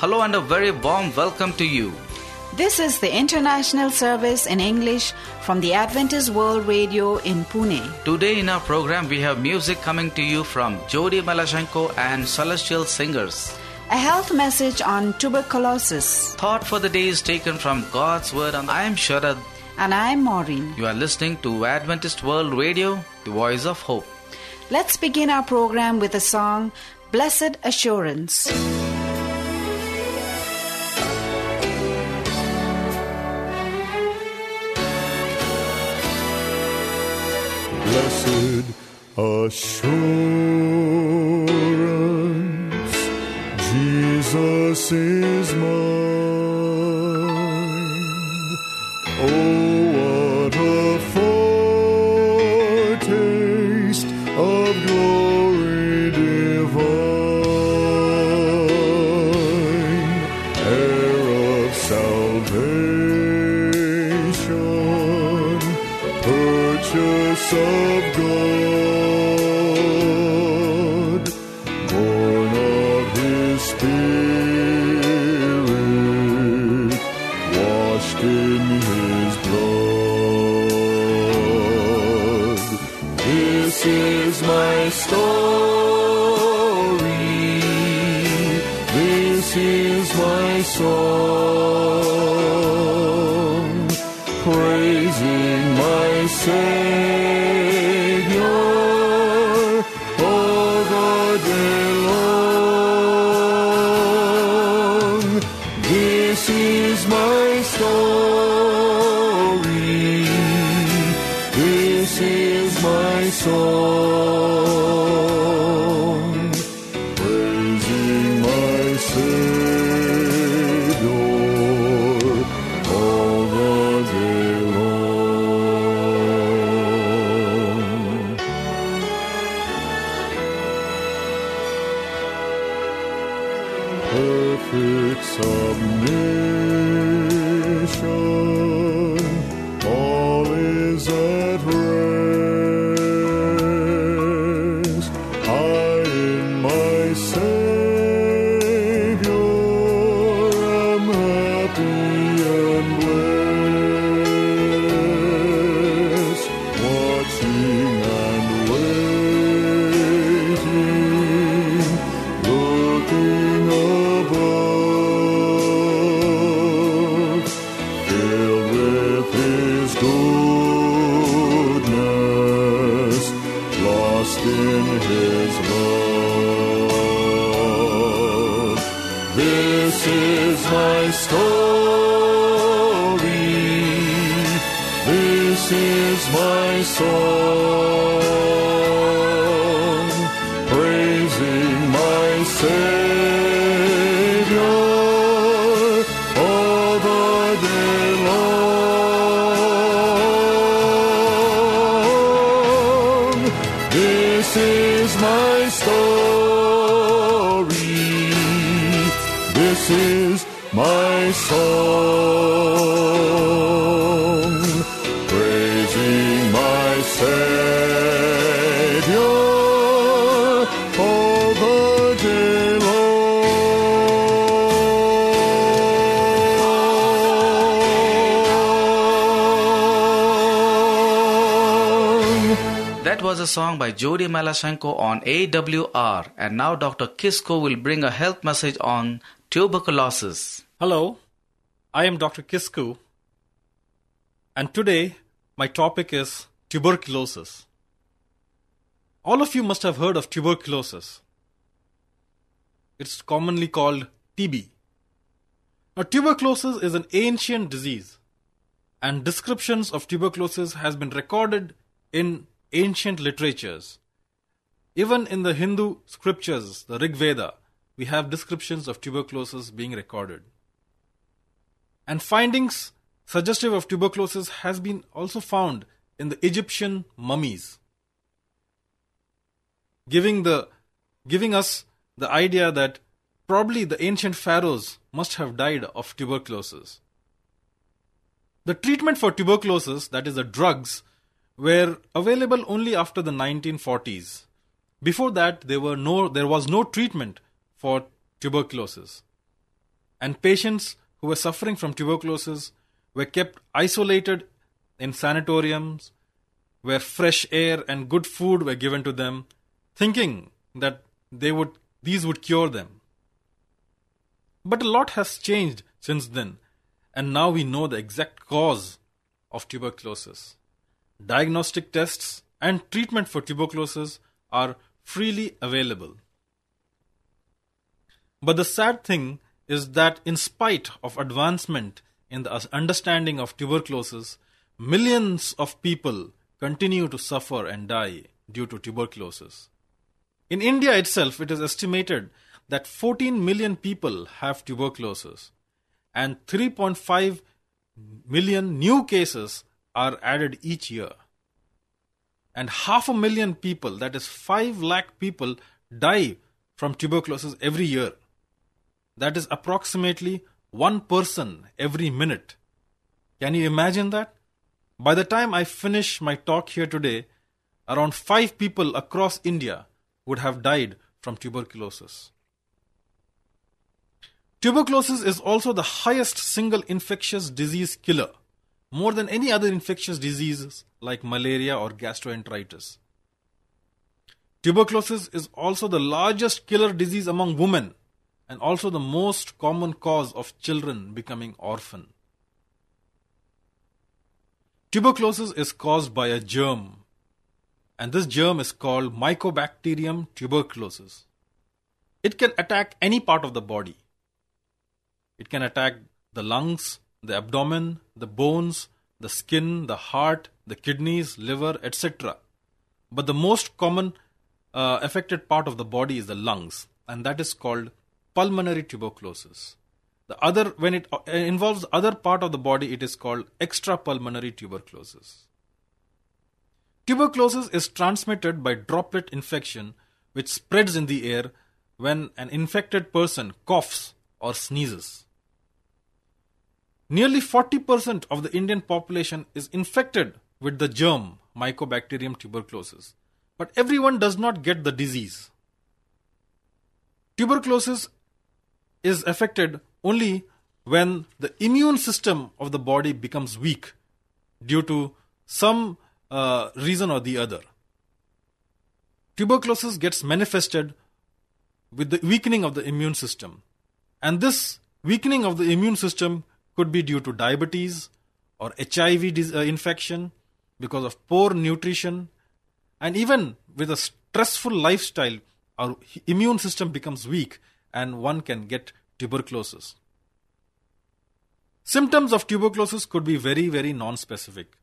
Hello and a very warm welcome to you. This is the international service in English from the Adventist World Radio in Pune. Today in our program we have music coming to you from Jody Malashenko and Celestial Singers. A health message on tuberculosis. Thought for the day is taken from God's Word and I am Sharad. And I'm Maureen. You are listening to Adventist World Radio, the voice of hope. Let's begin our program with a song, Blessed Assurance. Blessed praising my Savior. All This is my story. This is my song, a song by Jody Malashenko on AWR and now Dr. Kisku will bring a health message on tuberculosis. Hello, I am Dr. Kisku, and today my topic is tuberculosis. All of you must have heard of tuberculosis. It's commonly called TB. Now, tuberculosis is an ancient disease, and descriptions of tuberculosis has been recorded in ancient literatures. Even in the Hindu scriptures, the Rig Veda, we have descriptions of tuberculosis being recorded. And findings suggestive of tuberculosis has been also found in the Egyptian mummies, giving the giving us the idea that probably the ancient pharaohs must have died of tuberculosis. The treatment for tuberculosis, that is the drugs, were available only after the 1940s. Before that, there were no there was no treatment for tuberculosis. and patients who were suffering from tuberculosis were kept isolated in sanatoriums where fresh air and good food were given to them, thinking that they would, these would cure them. But a lot has changed since then, and now we know the exact cause of tuberculosis. Diagnostic tests and treatment for tuberculosis are freely available. But the sad thing is that, in spite of advancement in the understanding of tuberculosis, millions of people continue to suffer and die due to tuberculosis. In India itself, it is estimated that 14 million people have tuberculosis, and 3.5 million new cases are added each year. And half a million people, that is 5 lakh people, die from tuberculosis every year. That is approximately one person every minute. Can you imagine that? By the time I finish my talk here today, around 5 people across India would have died from tuberculosis. Tuberculosis is also the highest single infectious disease killer, more than any other infectious diseases like malaria or gastroenteritis. Tuberculosis is also the largest killer disease among women and also the most common cause of children becoming orphan. Tuberculosis is caused by a germ, and this germ is called Mycobacterium tuberculosis. It can attack any part of the body. It can attack the lungs, the abdomen, the bones, the skin, the heart, the kidneys, liver, etc. But the most common uh, affected part of the body is the lungs, and that is called pulmonary tuberculosis. The other, when it uh, involves other part of the body, it is called extrapulmonary tuberculosis. Tuberculosis is transmitted by droplet infection, which spreads in the air when an infected person coughs or sneezes. Nearly 40% of the Indian population is infected with the germ Mycobacterium tuberculosis, but everyone does not get the disease. Tuberculosis is affected only when the immune system of the body becomes weak due to some uh, reason or the other. Tuberculosis gets manifested with the weakening of the immune system. And this weakening of the immune system could be due to diabetes or HIV uh, infection because of poor nutrition and even with a stressful lifestyle our immune system becomes weak and one can get tuberculosis. Symptoms of tuberculosis could be very, very non specific.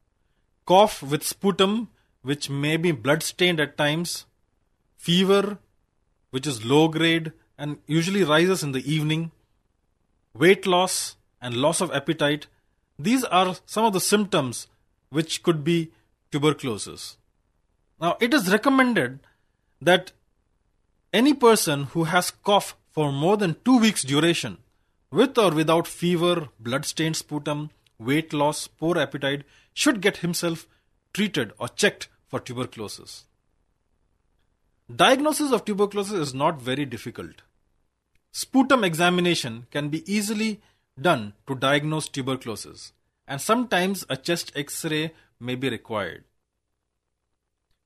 Cough with sputum, which may be blood stained at times, fever, which is low grade and usually rises in the evening, weight loss and loss of appetite. These are some of the symptoms which could be tuberculosis. Now, it is recommended that any person who has cough for more than two weeks' duration, with or without fever, blood-stained sputum, weight loss, poor appetite, should get himself treated or checked for tuberculosis. Diagnosis of tuberculosis is not very difficult. Sputum examination can be easily done to diagnose tuberculosis, and sometimes a chest x ray may be required.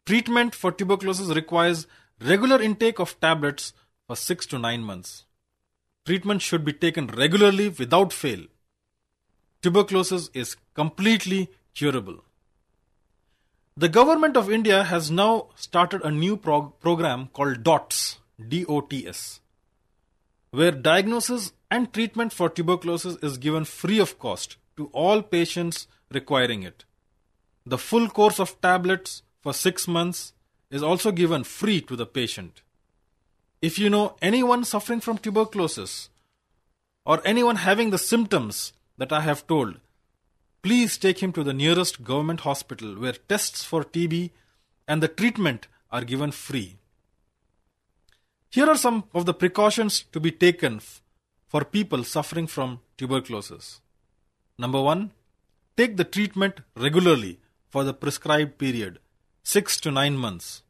Treatment for tuberculosis requires regular intake of tablets for 6 to 9 months. Treatment should be taken regularly without fail. Tuberculosis is completely curable. The government of India has now started a new prog- program called DOTS, D O T S, where diagnosis and treatment for tuberculosis is given free of cost to all patients requiring it. The full course of tablets for six months is also given free to the patient. If you know anyone suffering from tuberculosis or anyone having the symptoms that I have told, please take him to the nearest government hospital where tests for TB and the treatment are given free. Here are some of the precautions to be taken for people suffering from tuberculosis. Number one, take the treatment regularly for the prescribed period, 6 to 9 months.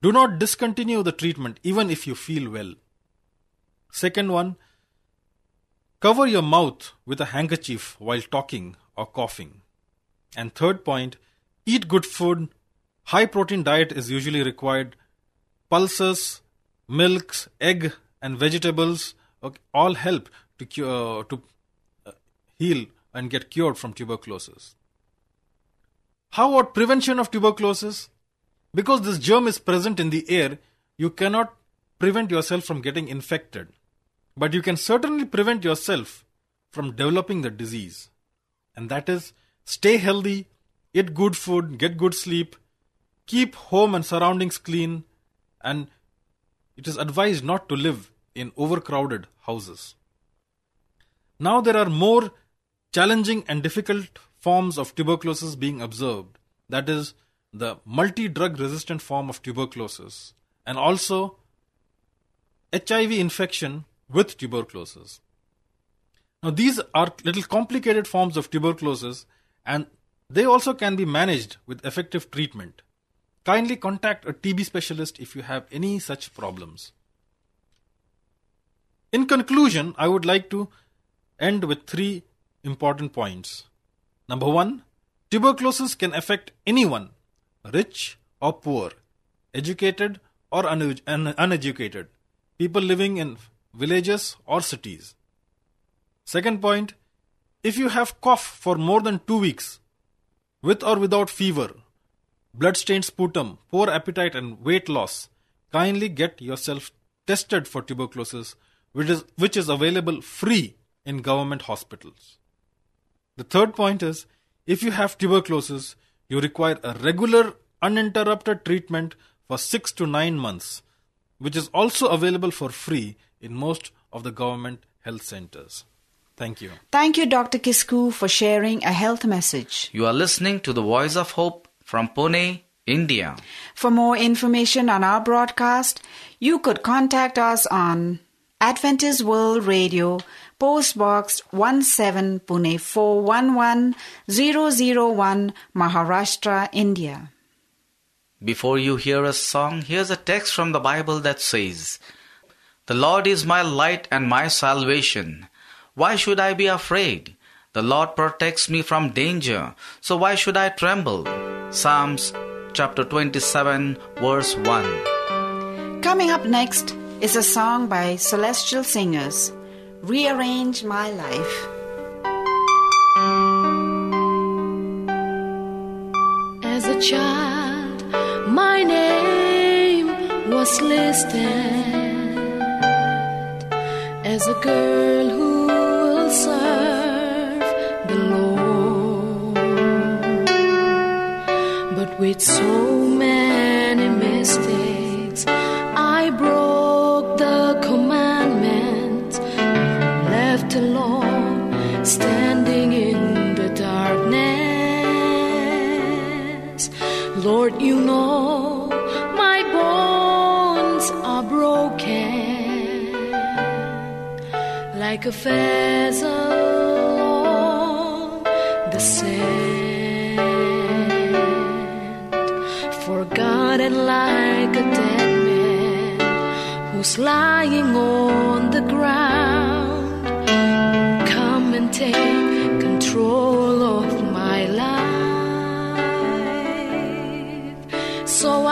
Do not discontinue the treatment even if you feel well. Second one, Cover your mouth with a handkerchief while talking or coughing. And third point, eat good food. High protein diet is usually required. Pulses, milks, egg, and vegetables okay, all help to cure, to uh, heal and get cured from tuberculosis. How about prevention of tuberculosis? Because this germ is present in the air, you cannot prevent yourself from getting infected. But you can certainly prevent yourself from developing the disease. And that is stay healthy, eat good food, get good sleep, keep home and surroundings clean, and it is advised not to live in overcrowded houses. Now there are more challenging and difficult forms of tuberculosis being observed. That is the multi drug resistant form of tuberculosis and also HIV infection with tuberculosis. Now, these are little complicated forms of tuberculosis and they also can be managed with effective treatment. Kindly contact a TB specialist if you have any such problems. In conclusion, I would like to end with three important points. Number one, tuberculosis can affect anyone, rich or poor, educated or uneducated, people living in villages or cities. Second point, if you have cough for more than two weeks, with or without fever, blood-stained sputum, poor appetite and weight loss, kindly get yourself tested for tuberculosis, which is, which is available free in government hospitals. The third point is if you have tuberculosis, you require a regular, uninterrupted treatment for six to nine months, which is also available for free in most of the government health centers. Thank you. Thank you, Dr. Kisku, for sharing a health message. You are listening to the Voice of Hope from Pune, India. For more information on our broadcast, you could contact us on Adventist World Radio, Post Box 17 Pune 411001, Maharashtra, India. Before you hear a song, here's a text from the Bible that says, The Lord is my light and my salvation. Why should I be afraid? The Lord protects me from danger, so why should I tremble? Psalms chapter 27, verse 1. Coming up next is a song by Celestial Singers, Rearrange My Life. As a child, my name was listed as a girl who will serve the Lord. But with so Lord, you know my bones are broken like a vessel on the sand, forgotten like a dead man who's lying on the ground.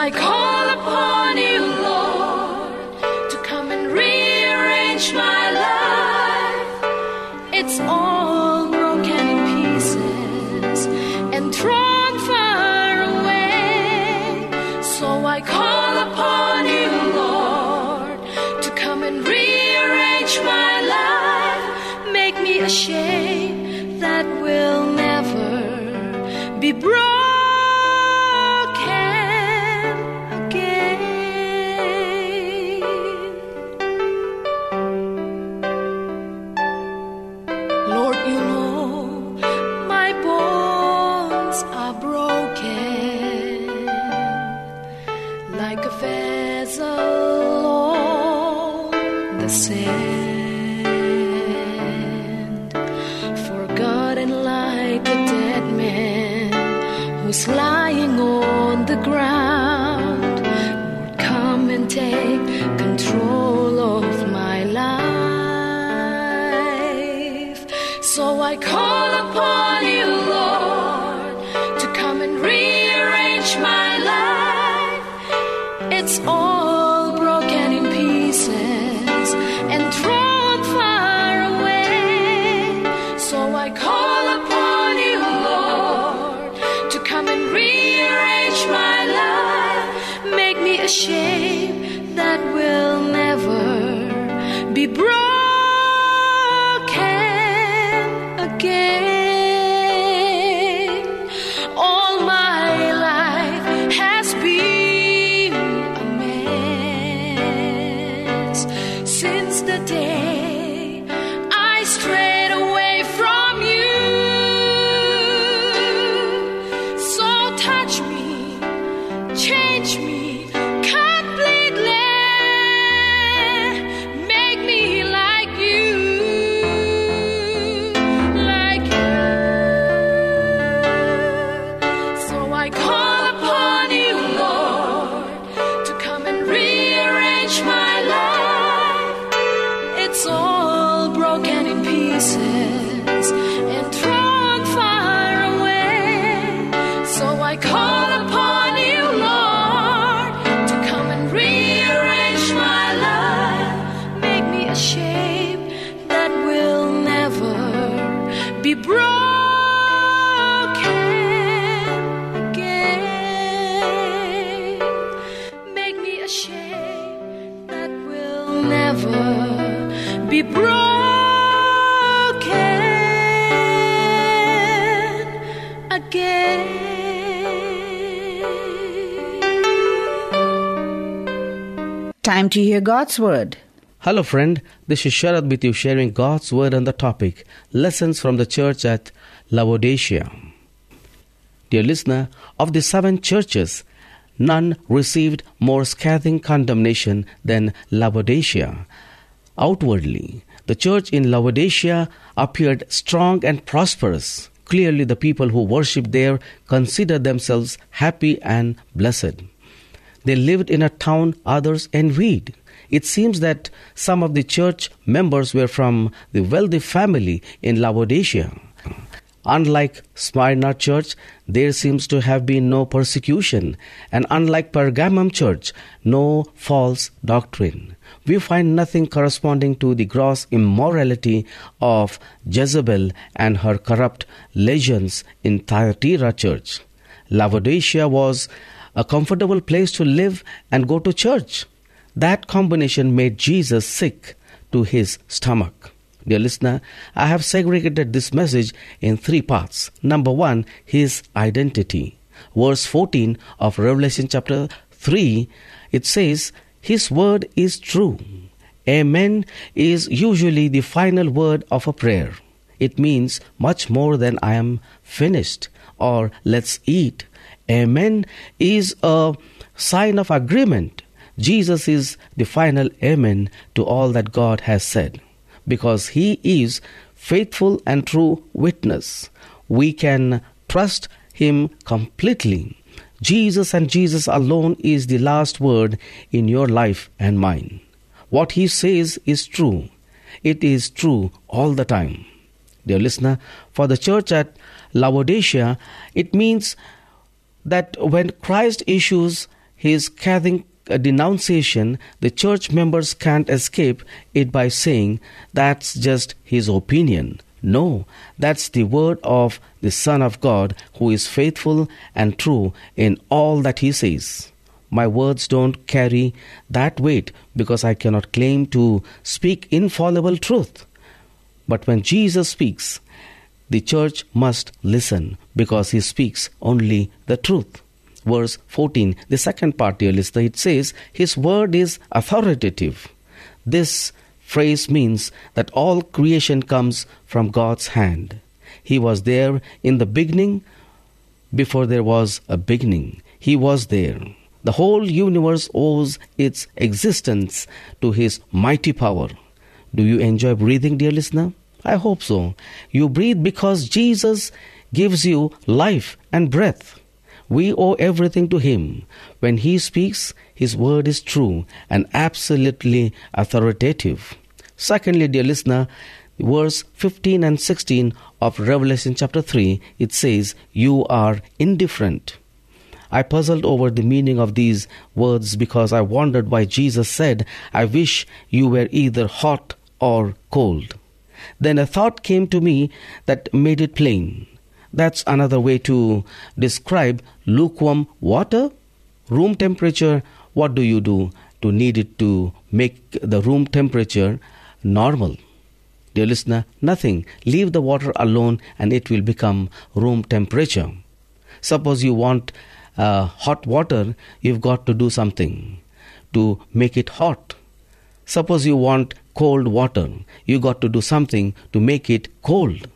I call upon you, Lord, to come and rearrange my life. It's all broken in pieces and thrown far away. So I call upon you, Lord, to come and rearrange my life. Make me a shape that will never be broken Time to hear God's Word. Hello, friend. This is Sharad with you sharing God's Word on the topic Lessons from the Church at Laodicea. Dear listener, of the seven churches, none received more scathing condemnation than Laodicea. Outwardly, the church in Laodicea appeared strong and prosperous. Clearly, the people who worshipped there considered themselves happy and blessed. They lived in a town others envied. It seems that some of the church members were from the wealthy family in Laodicea. Unlike Smyrna church, there seems to have been no persecution, and unlike Pergamum church, no false doctrine. We find nothing corresponding to the gross immorality of Jezebel and her corrupt legions in Thyatira church. Laodicea was a comfortable place to live and go to church. That combination made Jesus sick to his stomach. Dear listener, I have segregated this message in three parts. Number one, his identity. Verse 14 of Revelation chapter 3, it says, His word is true. Amen is usually the final word of a prayer. It means much more than I am finished or let's eat. Amen is a sign of agreement. Jesus is the final amen to all that God has said because he is faithful and true witness. We can trust him completely. Jesus and Jesus alone is the last word in your life and mine. What he says is true. It is true all the time. Dear listener, for the church at Laodicea, it means that when Christ issues his scathing uh, denunciation, the church members can't escape it by saying that's just his opinion. No, that's the word of the Son of God who is faithful and true in all that he says. My words don't carry that weight because I cannot claim to speak infallible truth. But when Jesus speaks, the church must listen because he speaks only the truth. Verse 14, the second part, dear listener, it says, His word is authoritative. This phrase means that all creation comes from God's hand. He was there in the beginning before there was a beginning. He was there. The whole universe owes its existence to His mighty power. Do you enjoy breathing, dear listener? I hope so. You breathe because Jesus gives you life and breath. We owe everything to Him. When He speaks, His word is true and absolutely authoritative. Secondly, dear listener, verse 15 and 16 of Revelation chapter 3, it says, You are indifferent. I puzzled over the meaning of these words because I wondered why Jesus said, I wish you were either hot or cold. Then a thought came to me that made it plain. That's another way to describe lukewarm water. Room temperature, what do you do to need it to make the room temperature normal? Dear listener, nothing. Leave the water alone and it will become room temperature. Suppose you want uh, hot water, you've got to do something to make it hot. Suppose you want cold water, you got to do something to make it cold.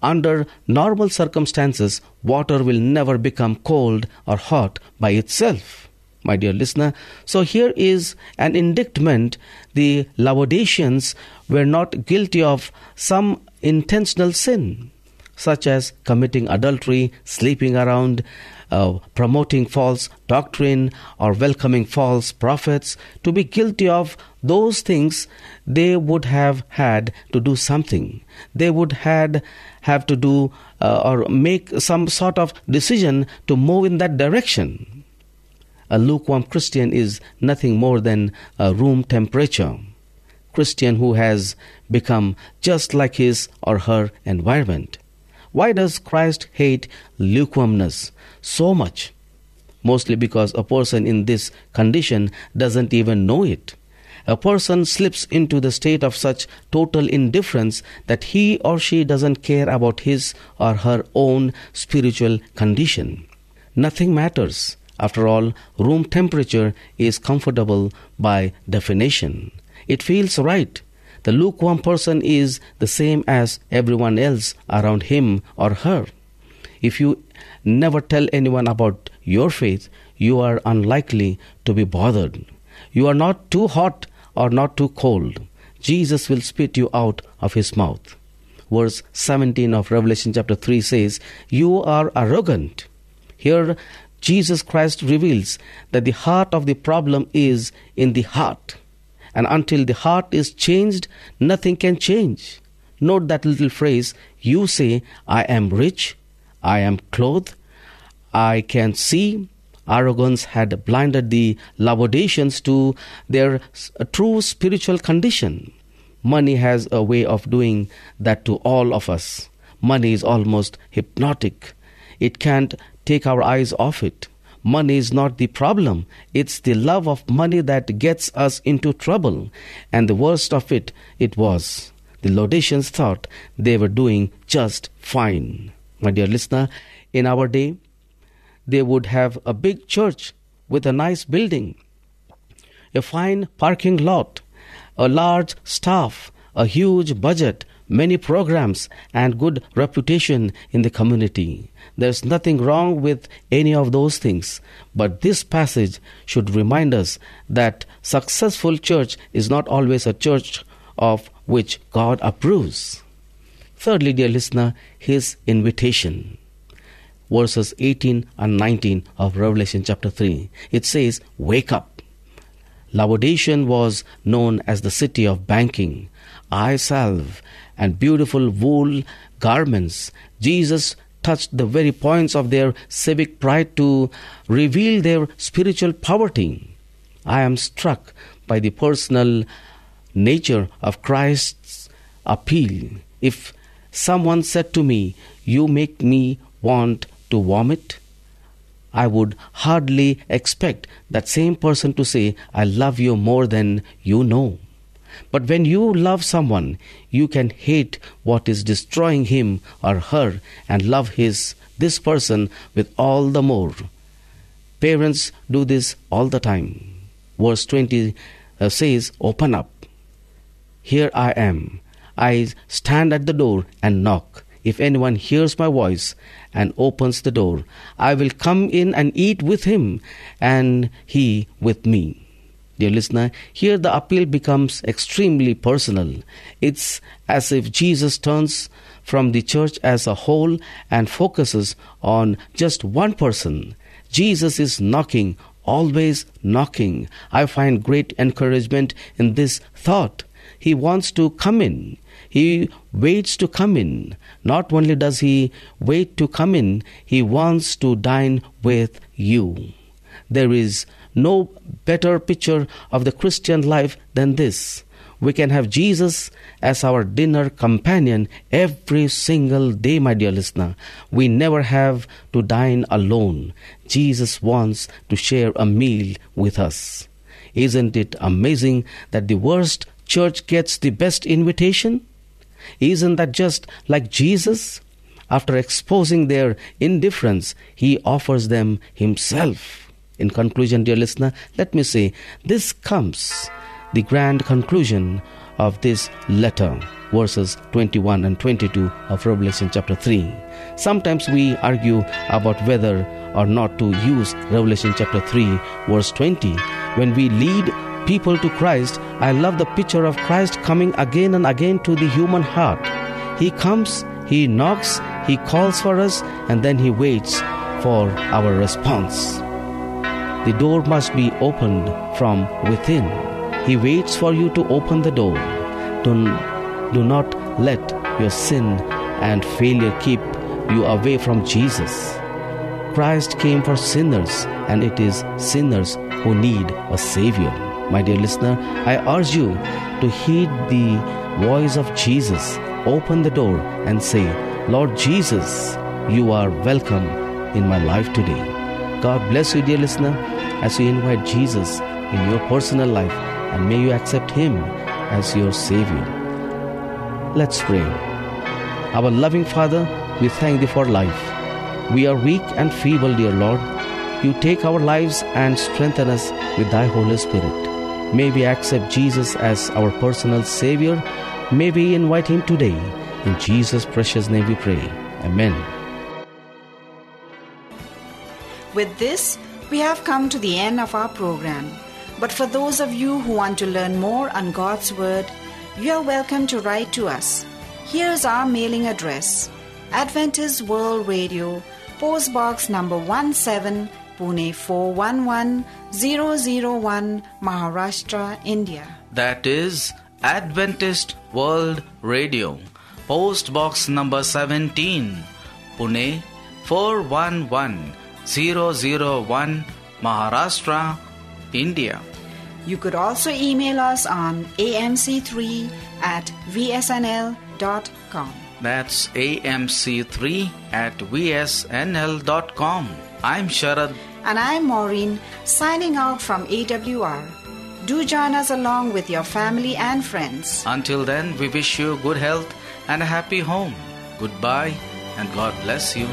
Under normal circumstances, water will never become cold or hot by itself, my dear listener. So here is an indictment. The Laodiceans were not guilty of some intentional sin, such as committing adultery, sleeping around, uh, promoting false doctrine, or welcoming false prophets. To be guilty of those things, they would have had to do something. They would had have to do uh, or make some sort of decision to move in that direction. A lukewarm Christian is nothing more than a room temperature. Christian who has become just like his or her environment. Why does Christ hate lukewarmness so much? Mostly because a person in this condition doesn't even know it. A person slips into the state of such total indifference that he or she doesn't care about his or her own spiritual condition. Nothing matters. After all, room temperature is comfortable by definition. It feels right. The lukewarm person is the same as everyone else around him or her. If you never tell anyone about your faith, you are unlikely to be bothered. You are not too hot or not too cold. Jesus will spit you out of his mouth. Verse 17 of Revelation chapter 3 says, You are arrogant. Here, Jesus Christ reveals that the heart of the problem is in the heart. And until the heart is changed, nothing can change. Note that little phrase you say, I am rich, I am clothed, I can see. Arrogance had blinded the Laodiceans to their uh, true spiritual condition. Money has a way of doing that to all of us. Money is almost hypnotic. It can't take our eyes off it. Money is not the problem. It's the love of money that gets us into trouble. And the worst of it, it was. The Laodiceans thought they were doing just fine. My dear listener, in our day, they would have a big church with a nice building, a fine parking lot, a large staff, a huge budget, many programs, and good reputation in the community. There's nothing wrong with any of those things, but this passage should remind us that successful church is not always a church of which God approves. Thirdly, dear listener, his invitation verses 18 and 19 of Revelation chapter 3. It says, Wake up. Laodicean was known as the city of banking, eye salve, and beautiful wool garments. Jesus touched the very points of their civic pride to reveal their spiritual poverty. I am struck by the personal nature of Christ's appeal. If someone said to me, You make me want to vomit, I would hardly expect that same person to say, I love you more than you know. But when you love someone, you can hate what is destroying him or her and love his this person with all the more. Parents do this all the time. Verse 20 uh, says, Open up. Here I am. I stand at the door and knock. If anyone hears my voice and opens the door, I will come in and eat with him, and he with me. Dear listener, here the appeal becomes extremely personal. It's as if Jesus turns from the church as a whole and focuses on just one person. Jesus is knocking, always knocking. I find great encouragement in this thought. He wants to come in. He waits to come in. Not only does He wait to come in, He wants to dine with you. There is no better picture of the Christian life than this. We can have Jesus as our dinner companion every single day, my dear listener. We never have to dine alone. Jesus wants to share a meal with us. Isn't it amazing that the worst church gets the best invitation? Isn't that just like Jesus? After exposing their indifference, he offers them himself. In conclusion, dear listener, let me say this comes the grand conclusion of this letter, verses 21 and 22 of Revelation chapter 3. Sometimes we argue about whether or not to use Revelation chapter 3, verse 20. When we lead people to Christ, I love the picture of Christ coming again and again to the human heart. He comes, He knocks, He calls for us, and then He waits for our response. The door must be opened from within. He waits for you to open the door. Do, do not let your sin and failure keep you away from Jesus. Christ came for sinners, and it is sinners who need a Savior. My dear listener, I urge you to heed the voice of Jesus. Open the door and say, Lord Jesus, you are welcome in my life today. God bless you, dear listener, as you invite Jesus in your personal life and may you accept Him as your Savior. Let's pray. Our loving Father, we thank Thee for life. We are weak and feeble, dear Lord. You take our lives and strengthen us with Thy Holy Spirit. May we accept Jesus as our personal Savior. May we invite Him today. In Jesus' precious name we pray. Amen. With this, we have come to the end of our program. But for those of you who want to learn more on God's Word, you are welcome to write to us. Here's our mailing address Adventist World Radio, Post Box number 17, Pune 411001, Maharashtra, India. That is Adventist World Radio, Post Box number 17, Pune 411001, Maharashtra, India. You could also email us on amc3 at vsnl.com. That's amc3 at vsnl.com. I'm Sharad. And I'm Maureen, signing out from AWR. Do join us along with your family and friends. Until then, we wish you good health and a happy home. Goodbye and God bless you.